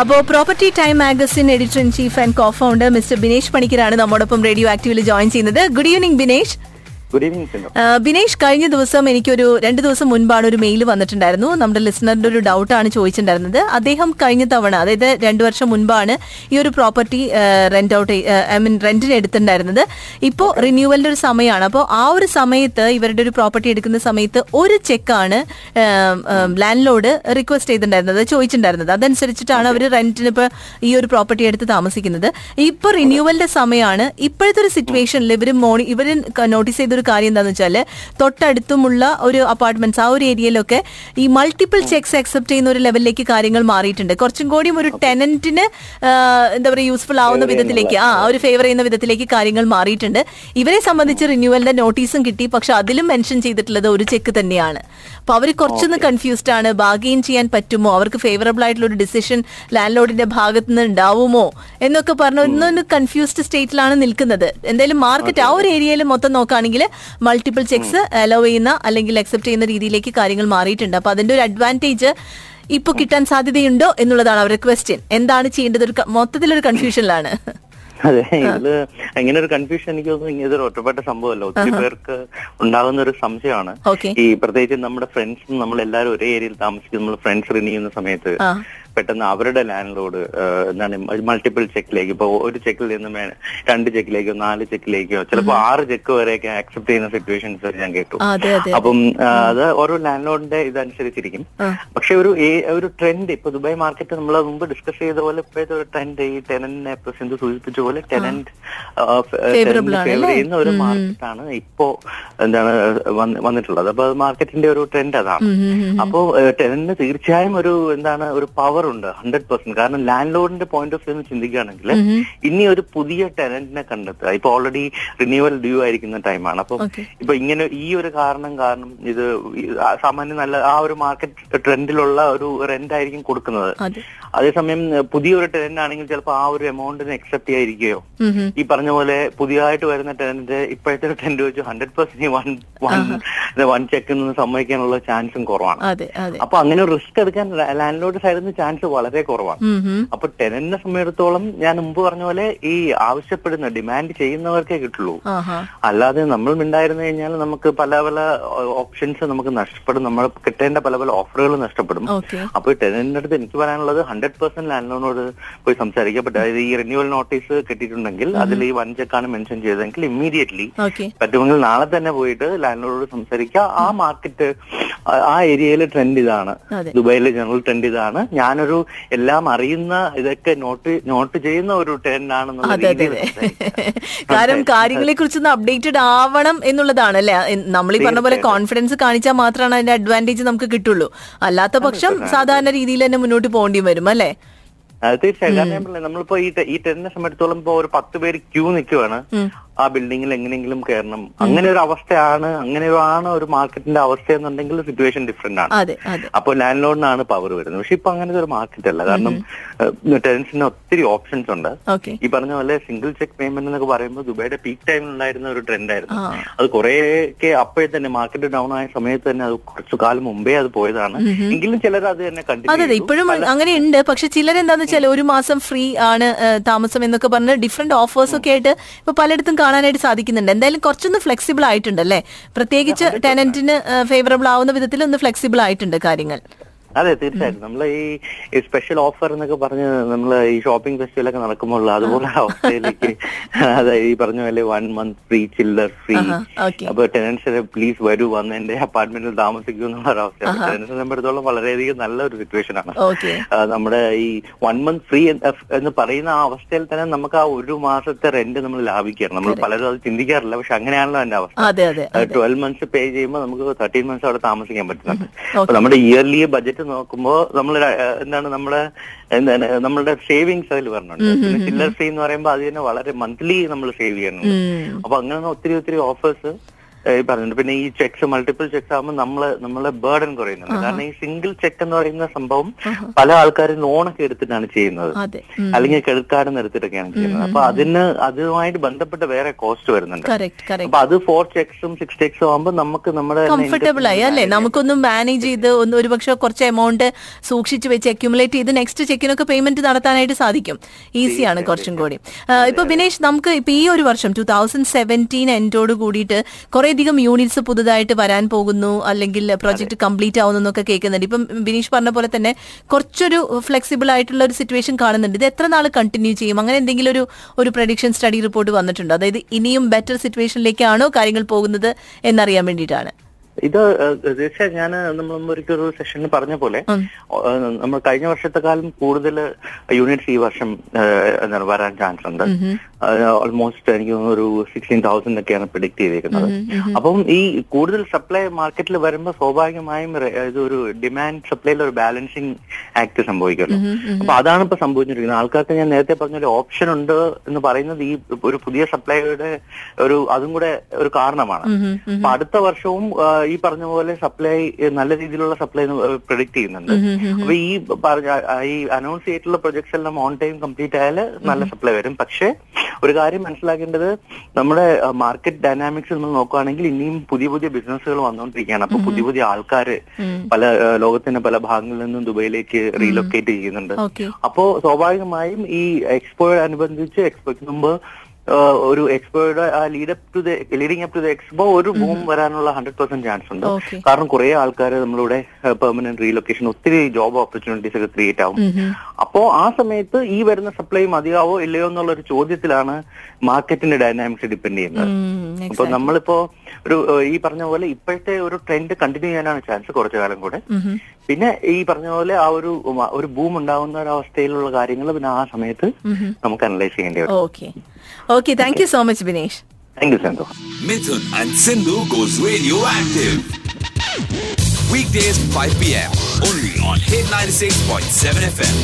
അപ്പോ property time magazine editor in chief and co founder mister Binesh പണിക്കരാണ് നമ്മോടൊപ്പം radio ആക്റ്റീവിൽ join ചെയ്യുന്നത്. Good evening Binesh good evening Binesh കഴിഞ്ഞ ദിവസം എനിക്കൊരു രണ്ട് ദിവസം മുൻപാണ് ഒരു മെയിൽ വന്നിട്ടുണ്ടായിരുന്നു. നമ്മുടെ ലിസണറിന്റെ ഒരു ഡൗട്ടാണ് ചോദിച്ചിട്ടുണ്ടായിരുന്നത്. അദ്ദേഹം കഴിഞ്ഞ തവണ അതായത് രണ്ടു വർഷം മുൻപാണ് ഈ ഒരു property rent out I mean റെന്റിന് എടുത്തിട്ടുണ്ടായിരുന്നത്. ഇപ്പോൾ റിന്യൂവലിന്റെ ഒരു സമയമാണ്. അപ്പോൾ ആ ഒരു സമയത്ത് ഇവരുടെ ഒരു പ്രോപ്പർട്ടി എടുക്കുന്ന സമയത്ത് ഒരു ചെക്കാണ് ലാൻഡ് ലോഡ് റിക്വസ്റ്റ് ചെയ്തിട്ടുണ്ടായിരുന്നത് ചോദിച്ചിട്ടുണ്ടായിരുന്നത്. അതനുസരിച്ചിട്ടാണ് അവർ റെന്റിന് ഇപ്പോൾ ഈ ഒരു പ്രോപ്പർട്ടി എടുത്ത് താമസിക്കുന്നത്. ഇപ്പോൾ റിന്യൂവലിന്റെ സമയമാണ്. ഇപ്പോഴത്തെ ഒരു സിറ്റുവേഷനിൽ ഇവർ മോണി ഇവർ നോട്ടീസ് ചെയ്തൊരു കാര്യം എന്താണെന്ന് വെച്ചാൽ തൊട്ടടുത്തുമുള്ള ഒരു അപ്പാർട്ട്മെന്റ്സ് ആ ഒരു ഏരിയയിലൊക്കെ ഈ മൾട്ടിപ്പിൾ ചെക്സ് അക്സെപ്റ്റ് ചെയ്യുന്ന ഒരു ലെവലിലേക്ക് കാര്യങ്ങൾ മാറിയിട്ടുണ്ട്. കുറച്ചും കൂടിയും ഒരു ടെനന്റിന് എന്താ പറയുക യൂസ്ഫുൾ ആവുന്ന വിധത്തിലേക്ക് ആ ഒരു ഫേവർ ചെയ്യുന്ന വിധത്തിലേക്ക് കാര്യങ്ങൾ മാറിയിട്ടുണ്ട്. ഇവരെ സംബന്ധിച്ച് റിന്യൂവലിന്റെ നോട്ടീസും കിട്ടി. പക്ഷെ അതിലും മെൻഷൻ ചെയ്തിട്ടുള്ളത് ഒരു ചെക്ക് തന്നെയാണ്. അപ്പൊ അവർ കുറച്ചൊന്ന് കൺഫ്യൂസ്ഡ് ആണ്. ബാഗെയിൻ ചെയ്യാൻ പറ്റുമോ? അവർക്ക് ഫേവറബിൾ ആയിട്ടുള്ള ഒരു ഡിസിഷൻ ലാൻഡ് ലോഡിന്റെ ഭാഗത്ത് നിന്ന് ഉണ്ടാവുമോ? എന്നൊക്കെ പറഞ്ഞ ഒന്നൊന്ന് കൺഫ്യൂസ്ഡ് സ്റ്റേറ്റിലാണ് നിൽക്കുന്നത്. എന്തായാലും മാർക്കറ്റ് ആ ഒരു ഏരിയയിൽ മൊത്തം നോക്കുകയാണെങ്കിൽ മൾട്ടിപ്പിൾ ചെക്സ് അലോ ചെയ്യുന്ന അല്ലെങ്കിൽ അക്സെപ്റ്റ് ചെയ്യുന്ന രീതിയിലേക്ക് കാര്യങ്ങൾ മാറിയിട്ടുണ്ട്. അപ്പൊ അതിന്റെ ഒരു അഡ്വാന്റേജ് ഇപ്പൊ കിട്ടാൻ സാധ്യതയുണ്ടോ എന്നുള്ളതാണ് അവരുടെ ക്വസ്റ്റ്യൻ എന്താണ് ചെയ്യേണ്ടത്? ഒരു മൊത്തത്തിലൊരു കൺഫ്യൂഷനിലാണ് അതെ ഇതിൽ ഇങ്ങനെ ഒരു കൺഫ്യൂഷൻ എനിക്ക് തോന്നുന്നു ഇതൊരു ഒറ്റപ്പെട്ട സംഭവമല്ല. ഒത്തിരി പേർക്ക് ഉണ്ടാകുന്ന ഒരു സംശയമാണ് ഈ പ്രത്യേകിച്ച് നമ്മുടെ ഫ്രണ്ട്സും നമ്മൾ എല്ലാവരും ഒരേ ഏരിയയിൽ താമസിക്കുന്ന നമ്മൾ ഫ്രണ്ട്സ് റിന്യൂ ചെയ്യുന്ന സമയത്ത് പെട്ടെന്ന് അവരുടെ ലാൻഡ് ലോഡ് എന്താണ് മൾട്ടിപ്പിൾ ചെക്കിലേക്ക് ഇപ്പൊ ഒരു ചെക്കിൽ നിന്ന് രണ്ട് ചെക്കിലേക്കോ നാല് ചെക്കിലേക്കോ ചിലപ്പോ ആറ് ചെക്ക് വരെയൊക്കെ അക്സെപ്റ്റ് ചെയ്യുന്ന സിറ്റുവേഷൻസ് ഞാൻ കേട്ടു. അപ്പം അത് ഓരോ ലാൻഡ് ലോഡിന്റെ ഇതനുസരിച്ചിരിക്കും. പക്ഷെ ഒരു ഈ ഒരു ട്രെൻഡ് ഇപ്പൊ ദുബായ് മാർക്കറ്റ് നമ്മൾ മുമ്പ് ഡിസ്കസ് ചെയ്ത പോലെ ഇപ്പോഴത്തെ ഒരു ട്രെൻഡ് ഈ ടെനന്റിനെ ഇപ്പൊ സിന്ധു സൂചിപ്പിച്ച പോലെ ടെനന്റ് ഫേവർ ചെയ്യുന്ന ഒരു മാർക്കറ്റാണ് ഇപ്പോ എന്താണ് വന്ന് വന്നിട്ടുള്ളത്. അപ്പൊ മാർക്കറ്റിന്റെ ഒരു ട്രെൻഡ് അതാണ്. അപ്പോ ടെനന്റിന് തീർച്ചയായും ഒരു എന്താണ് ഒരു പവർ ഉണ്ട് ഹൺഡ്രഡ് പെർസെന്റ് കാരണം ലാൻഡ് ലോഡിന്റെ പോയിന്റ് ഓഫ് വ്യൂ ചിന്തിക്കുകയാണെങ്കിൽ ഇനി ഒരു പുതിയ ടെനന്റിനെ കണ്ടെത്തുക. ഇപ്പൊ ഓൾറെഡി റിന്യൂവൽ ഡ്യൂ ആയിരിക്കുന്ന ടൈമാണ് അപ്പൊ ഇപ്പൊ ഇങ്ങനെ ഈ ഒരു കാരണം കാരണം ഇത് സാമാന്യം നല്ല ആ ഒരു മാർക്കറ്റ് ട്രെൻഡിലുള്ള ഒരു റെന്റ് ആയിരിക്കും കൊടുക്കുന്നത്. അതേസമയം പുതിയൊരു ടെനന്റ് ആണെങ്കിൽ ചിലപ്പോൾ ആ ഒരു എമൗണ്ടിന് അക്സെപ്റ്റ് ചെയ്യാതിരിക്കുകയോ. ഈ പറഞ്ഞ പോലെ പുതിയതായിട്ട് വരുന്ന ടെനന്റ് ഇപ്പോഴത്തെ ടെന്റ് വെച്ച് hundred percent one one one check നിന്ന് സമ്മതിക്കാനുള്ള ചാൻസും കുറവാണ്. അപ്പൊ അങ്ങനെ റിസ്ക് എടുക്കാൻ ലാൻഡ് ലോഡ് സൈഡിൽ നിന്ന് ചാൻസ് വളരെ കുറവാണ്. അപ്പൊ ടെനന്റിനെ സംബന്ധിച്ചിടത്തോളം ഞാൻ മുമ്പ് പറഞ്ഞ പോലെ ഈ ആവശ്യപ്പെടുന്ന ഡിമാൻഡ് ചെയ്യുന്നവർക്കേ കിട്ടുള്ളൂ. അല്ലാതെ നമ്മൾ മിണ്ടായിരുന്നു കഴിഞ്ഞാൽ നമുക്ക് പല പല ഓപ്ഷൻസ് നമുക്ക് നഷ്ടപ്പെടും. നമ്മൾ കിട്ടേണ്ട പല പല ഓഫറുകൾ നഷ്ടപ്പെടും. അപ്പൊ ടെനന്റിന്റെ അടുത്ത് എനിക്ക് പറയാനുള്ളത് ഹൺഡ്രഡ് പെർസെന്റ് ലാൻഡ് ലോണോട് പോയി സംസാരിക്കുക. ബട്ട് അതായത് ഈ റിന്യൂവൽ നോട്ടീസ് കിട്ടിയിട്ടുണ്ടെങ്കിൽ അതിൽ ഈ വൺ ചെക്കാണ് മെൻഷൻ ചെയ്തതെങ്കിൽ ഇമ്മീഡിയറ്റ്ലി പറ്റുമെങ്കിൽ നാളെ തന്നെ പോയിട്ട് ലാൻഡ് ലോണോട് സംസാരിക്കുക. ആ മാർക്കറ്റ് ആ ഏരിയയിലെ ട്രെൻഡ് ഇതാണ്. ദുബായിലെ ജനറൽ ട്രെൻഡ് ഇതാണ്. ഞാനൊരു എല്ലാം അറിയുന്ന ഇതൊക്കെ നോട്ട് നോട്ട് ചെയ്യുന്ന ഒരു ട്രെൻഡ് ആണെന്നുള്ള. കാരണം കാര്യങ്ങളെ കുറിച്ചൊന്ന് അപ്ഡേറ്റഡ് ആവണം എന്നുള്ളതാണ് അല്ലെ? നമ്മൾ ഈ പറഞ്ഞ പോലെ കോൺഫിഡൻസ് കാണിച്ചാൽ മാത്രമാണ് അതിന്റെ അഡ്വാന്റേജ് നമുക്ക് കിട്ടുള്ളൂ. അല്ലാത്ത പക്ഷം സാധാരണ രീതിയിൽ തന്നെ മുന്നോട്ട് പോകേണ്ടി വരും അല്ലെ? അത് തീർച്ചയായും. കാരണം നമ്മളിപ്പോ ഈ ഈ ടെന്നിനെ സംബന്ധിച്ചിടത്തോളം ഇപ്പൊ ഒരു പത്ത് പേര് ക്യൂ നിൽക്കുവാണ് ആ ബിൽഡിങ്ങിൽ എങ്ങനെയെങ്കിലും കയറണം. അങ്ങനെ ഒരു അവസ്ഥയാണ് അങ്ങനെ ആണ് ഒരു മാർക്കറ്റിന്റെ അവസ്ഥ എന്നുണ്ടെങ്കിൽ സിറ്റുവേഷൻ ഡിഫറെന്റ് ആണ് അപ്പോൾ ലാൻഡ് ലോഡിനാണ് പവർ വരുന്നത്. പക്ഷെ ഇപ്പൊ അങ്ങനത്തെ ഒരു മാർക്കറ്റ് അല്ല. കാരണം ടെൻസിന് ഒത്തിരി ഓപ്ഷൻസ് ഉണ്ട്. ഈ പറഞ്ഞ പോലെ സിംഗിൾ ചെക്ക് പേയ്മെന്റ് എന്നൊക്കെ പറയുമ്പോൾ ദുബൈയുടെ പീക്ക് ടൈമിൽ ഉണ്ടായിരുന്ന ഒരു ട്രെൻഡ് ആയിരുന്നു. അത് കുറേയൊക്കെ അപ്പോഴേ തന്നെ മാർക്കറ്റ് ഡൗൺ ആയ സമയത്ത് തന്നെ അത് കുറച്ചു കാലം മുമ്പേ അത് പോയതാണ്. എങ്കിലും ചിലർ അത് തന്നെ കണ്ടു അതെ ഇപ്പോഴും അങ്ങനെ ഉണ്ട്. പക്ഷെ ചിലരെന്താന്ന് വെച്ചാൽ ഒരു മാസം ഫ്രീ ആണ് താമസം എന്നൊക്കെ പറഞ്ഞ് ഡിഫറെന്റ് ഓഫേഴ്സ് ഒക്കെ ആയിട്ട് ഇപ്പൊ പലയിടത്തും കാണാനായിട്ട് സാധിക്കുന്നുണ്ട്. എന്തായാലും കുറച്ചൊന്ന് ഫ്ലെക്സിബിൾ ആയിട്ടുണ്ട് അല്ലേ? പ്രത്യേകിച്ച് ടെനന്റിന് ഫേവറബിൾ ആവുന്ന വിധത്തിൽ ഒന്ന് ഫ്ലെക്സിബിൾ ആയിട്ടുണ്ട് കാര്യങ്ങൾ. അതെ തീർച്ചയായിട്ടും. നമ്മൾ ഈ സ്പെഷ്യൽ ഓഫർ എന്നൊക്കെ പറഞ്ഞ് നമ്മൾ ഈ ഷോപ്പിംഗ് ഫെസ്റ്റിവൽ ഒക്കെ നടക്കുമ്പോൾ അതുപോലെ അവസ്ഥയിലേക്ക് അതായത് ഈ പറഞ്ഞ പോലെ one month free chiller free അപ്പൊ ടെനൻസിനെ പ്ലീസ് വരൂ വന്ന് എന്റെ അപ്പാർട്ട്മെന്റിൽ താമസിക്കൂ എന്നുള്ള അവസ്ഥ ടെനൻസിനെ സംബന്ധിച്ചിടത്തോളം വളരെയധികം നല്ലൊരു സിറ്റുവേഷൻ ആണ്. നമ്മുടെ ഈ വൺ മന്ത് ഫ്രീ എന്ന് പറയുന്ന ആ അവസ്ഥയിൽ തന്നെ നമുക്ക് ആ ഒരു മാസത്തെ റെന്റ് നമ്മൾ ലാഭിക്കുകയാണ് നമ്മൾ പലരും അത് ചിന്തിക്കാറില്ല. പക്ഷെ അങ്ങനെയാണല്ലോ എന്റെ അവസ്ഥ. ട്വൽവ് മന്ത്സ് പേ ചെയ്യുമ്പോൾ നമുക്ക് തേർട്ടീൻ മന്ത്സ് അവിടെ താമസിക്കാൻ പറ്റുന്നുണ്ട്. അപ്പൊ നമ്മുടെ ഇയർലി ബഡ്ജറ്റ് നോക്കുമ്പോൾ നമ്മൾ എന്താണ് നമ്മളെ എന്താണ് നമ്മളുടെ സേവിങ്സ് അതിൽ പറഞ്ഞിട്ടുണ്ട്. പിന്നെ ചില്ലർ ഫീ എന്ന് പറയുമ്പോൾ അത് തന്നെ വളരെ മന്ത്ലി നമ്മൾ സേവ് ചെയ്യണം. അപ്പൊ അങ്ങനെ ഒത്തിരി ഒത്തിരി ഓഫേഴ്സ് ഈ പറഞ്ഞിട്ട് പിന്നെ ഈ ചെക്സ് മൾട്ടിപ്പിൾ ചെക്സ് ആകുമ്പോൾ നമ്മൾ നമ്മളെ ബേർഡൻ കുറയുന്നുണ്ട്. കാരണം ഈ സിംഗിൾ ചെക്ക് എന്ന് പറയുന്ന സംഭവം പല ആൾക്കാരും ലോണൊക്കെ എടുത്തിട്ടാണ് ചെയ്യുന്നത്. അല്ലെങ്കിൽ ക്രെഡിറ്റ് കാർഡ് എടുത്തിട്ടൊക്കെയാണ് ചെയ്യുന്നത് അപ്പൊ അതിന് അതുമായിട്ട് ബന്ധപ്പെട്ട വേറെ കോസ്റ്റ് വരുന്നുണ്ട്. അപ്പൊ അത് ഫോർ ചെക്സും സിക്സ് ചെക്സും ആകുമ്പോൾ നമുക്ക് നമ്മുടെ കംഫർട്ടബിൾ ആയി അല്ലേ? നമുക്കൊന്നും മാനേജ് ചെയ്ത് ഒന്ന് ഒരുപക്ഷെ കുറച്ച് എമൗണ്ട് സൂക്ഷിച്ച് വെച്ച് അക്യുമുലേറ്റ് ചെയ്ത് നെക്സ്റ്റ് ചെക്കിനൊക്കെ പേയ്മെന്റ് നടത്താനായിട്ട് സാധിക്കും. ഈസിയാണ് കുറച്ചും കൂടി. ഇപ്പൊ ബിനേഷ് നമുക്ക് ഇപ്പൊ ഈ ഒരു വർഷം ടൂ തൗസൻഡ് സെവന്റീൻ എൻഡോട് കൂടിയിട്ട് കുറേയധികം യൂണിറ്റ്സ് പുതുതായിട്ട് വരാൻ പോകുന്നു അല്ലെങ്കിൽ പ്രോജക്ട് കംപ്ലീറ്റ് ആവുന്നു എന്നൊക്കെ കേൾക്കുന്നുണ്ട്. ഇപ്പം ബിനീഷ് പറഞ്ഞ പോലെ തന്നെ കുറച്ചൊരു ഫ്ലെക്സിബിൾ ആയിട്ടുള്ള ഒരു സിറ്റുവേഷൻ കാണുന്നുണ്ട്. ഇത് എത്ര നാൾ കണ്ടിന്യൂ ചെയ്യും? അങ്ങനെ എന്തെങ്കിലും ഒരു ഒരു പ്രഡിക്ഷൻ സ്റ്റഡി റിപ്പോർട്ട് വന്നിട്ടുണ്ടോ? അതായത് ഇനിയും ബെറ്റർ സിറ്റുവേഷനിലേക്കാണോ കാര്യങ്ങൾ പോകുന്നത് എന്നറിയാൻ വേണ്ടിയിട്ടാണ്. ഇത് തീർച്ചയായും ഞാൻ നമ്മൾ ഒരിക്കൽ ഒരു സെഷനിൽ പറഞ്ഞ പോലെ നമ്മൾ കഴിഞ്ഞ വർഷത്തെക്കാളും കൂടുതൽ യൂണിറ്റ്സ് ഈ വർഷം വരാൻ ചാൻസ് ഉണ്ട്. ഓൾമോസ്റ്റ് എനിക്ക് തോന്നുന്നു ഒരു സിക്സ്റ്റീൻ തൗസൻഡ് ഒക്കെയാണ് പ്രിഡിക്ട് ചെയ്തേക്കുന്നത്. അപ്പം ഈ കൂടുതൽ സപ്ലൈ മാർക്കറ്റിൽ വരുമ്പോൾ സ്വാഭാവികമായും ഇതൊരു ഇത് ഒരു ഡിമാൻഡ് സപ്ലൈയിൽ ഒരു ബാലൻസിങ് ആക്ട് സംഭവിക്കുമല്ലോ. അപ്പൊ അതാണ് ഇപ്പൊ സംഭവിച്ചിരിക്കുന്നത് ആൾക്കാർക്ക് ഞാൻ നേരത്തെ പറഞ്ഞ ഒരു ഓപ്ഷൻ ഉണ്ട് എന്ന് പറയുന്നത് ഈ ഒരു പുതിയ സപ്ലൈയുടെ ഒരു അതും കൂടെ ഒരു കാരണമാണ്. അപ്പൊ അടുത്ത വർഷവും ഈ പറഞ്ഞ പോലെ സപ്ലൈ നല്ല രീതിയിലുള്ള സപ്ലൈ പ്രിഡിക്ട് ചെയ്യുന്നുണ്ട്. അപ്പൊ ഈ പറഞ്ഞ ഈ അനൗൺസ് ചെയ്തിട്ടുള്ള പ്രൊജക്ട്സ് എല്ലാം ഓൺ ടൈം കംപ്ലീറ്റ് ആയാൽ നല്ല സപ്ലൈ വരും. പക്ഷേ ഒരു കാര്യം മനസ്സിലാക്കേണ്ടത് നമ്മുടെ മാർക്കറ്റ് ഡൈനാമിക്സ് നമ്മൾ നോക്കുകയാണെങ്കിൽ ഇനിയും പുതിയ പുതിയ ബിസിനസ്സുകൾ വന്നുകൊണ്ടിരിക്കുകയാണ് അപ്പൊ പുതിയ പുതിയ ആൾക്കാർ പല ലോകത്തിന്റെ പല ഭാഗങ്ങളിൽ നിന്നും ദുബൈയിലേക്ക് റീലൊക്കേറ്റ് ചെയ്യുന്നുണ്ട്. അപ്പോ സ്വാഭാവികമായും ഈ എക്സ്പോയോടനുബന്ധിച്ച് എക്സ്പോയ്ക്ക് മുമ്പ് ഒരു എക്സ്പോയുടെ ആ lead up to the leading up to the expo ഒരു ബൂം വരാനുള്ള ഹൺഡ്രഡ് പെർസെന്റ് ചാൻസ് ഉണ്ട്. കാരണം കുറെ ആൾക്കാർ നമ്മളിവിടെ പെർമനന്റ് റീലൊക്കേഷൻ ഒത്തിരി ജോബ് ഓപ്പർച്യൂണിറ്റീസ് ഒക്കെ ക്രിയേറ്റ് ആവും. അപ്പോ ആ സമയത്ത് ഈ വരുന്ന സപ്ലൈ മതിയാവോ ഇല്ലയോ എന്നുള്ള ഒരു ചോദ്യത്തിലാണ് മാർക്കറ്റിന്റെ ഡൈനാമിക്സ് ഡിപ്പെൻഡ് ചെയ്യുന്നത്. അപ്പൊ നമ്മളിപ്പോ ഒരു ഈ പറഞ്ഞ പോലെ ഇപ്പോഴത്തെ ഒരു ട്രെൻഡ് കണ്ടിന്യൂ ചെയ്യാനാണ് ചാൻസ് കുറച്ചു കാലം കൂടെ. പിന്നെ ഈ പറഞ്ഞ പോലെ ആ ഒരു ഒരു ബൂം ഉണ്ടാവുന്ന ഒരു അവസ്ഥയിലുള്ള കാര്യങ്ങൾ പിന്നെ ആ സമയത്ത് നമുക്ക് അനലൈസ് ചെയ്യേണ്ടി വരും. Okay okay thank you so much Binesh thank you Santhosh Mithun goes Sindhu active week Weekdays 5 p.m. only on Hit 96.7 FM.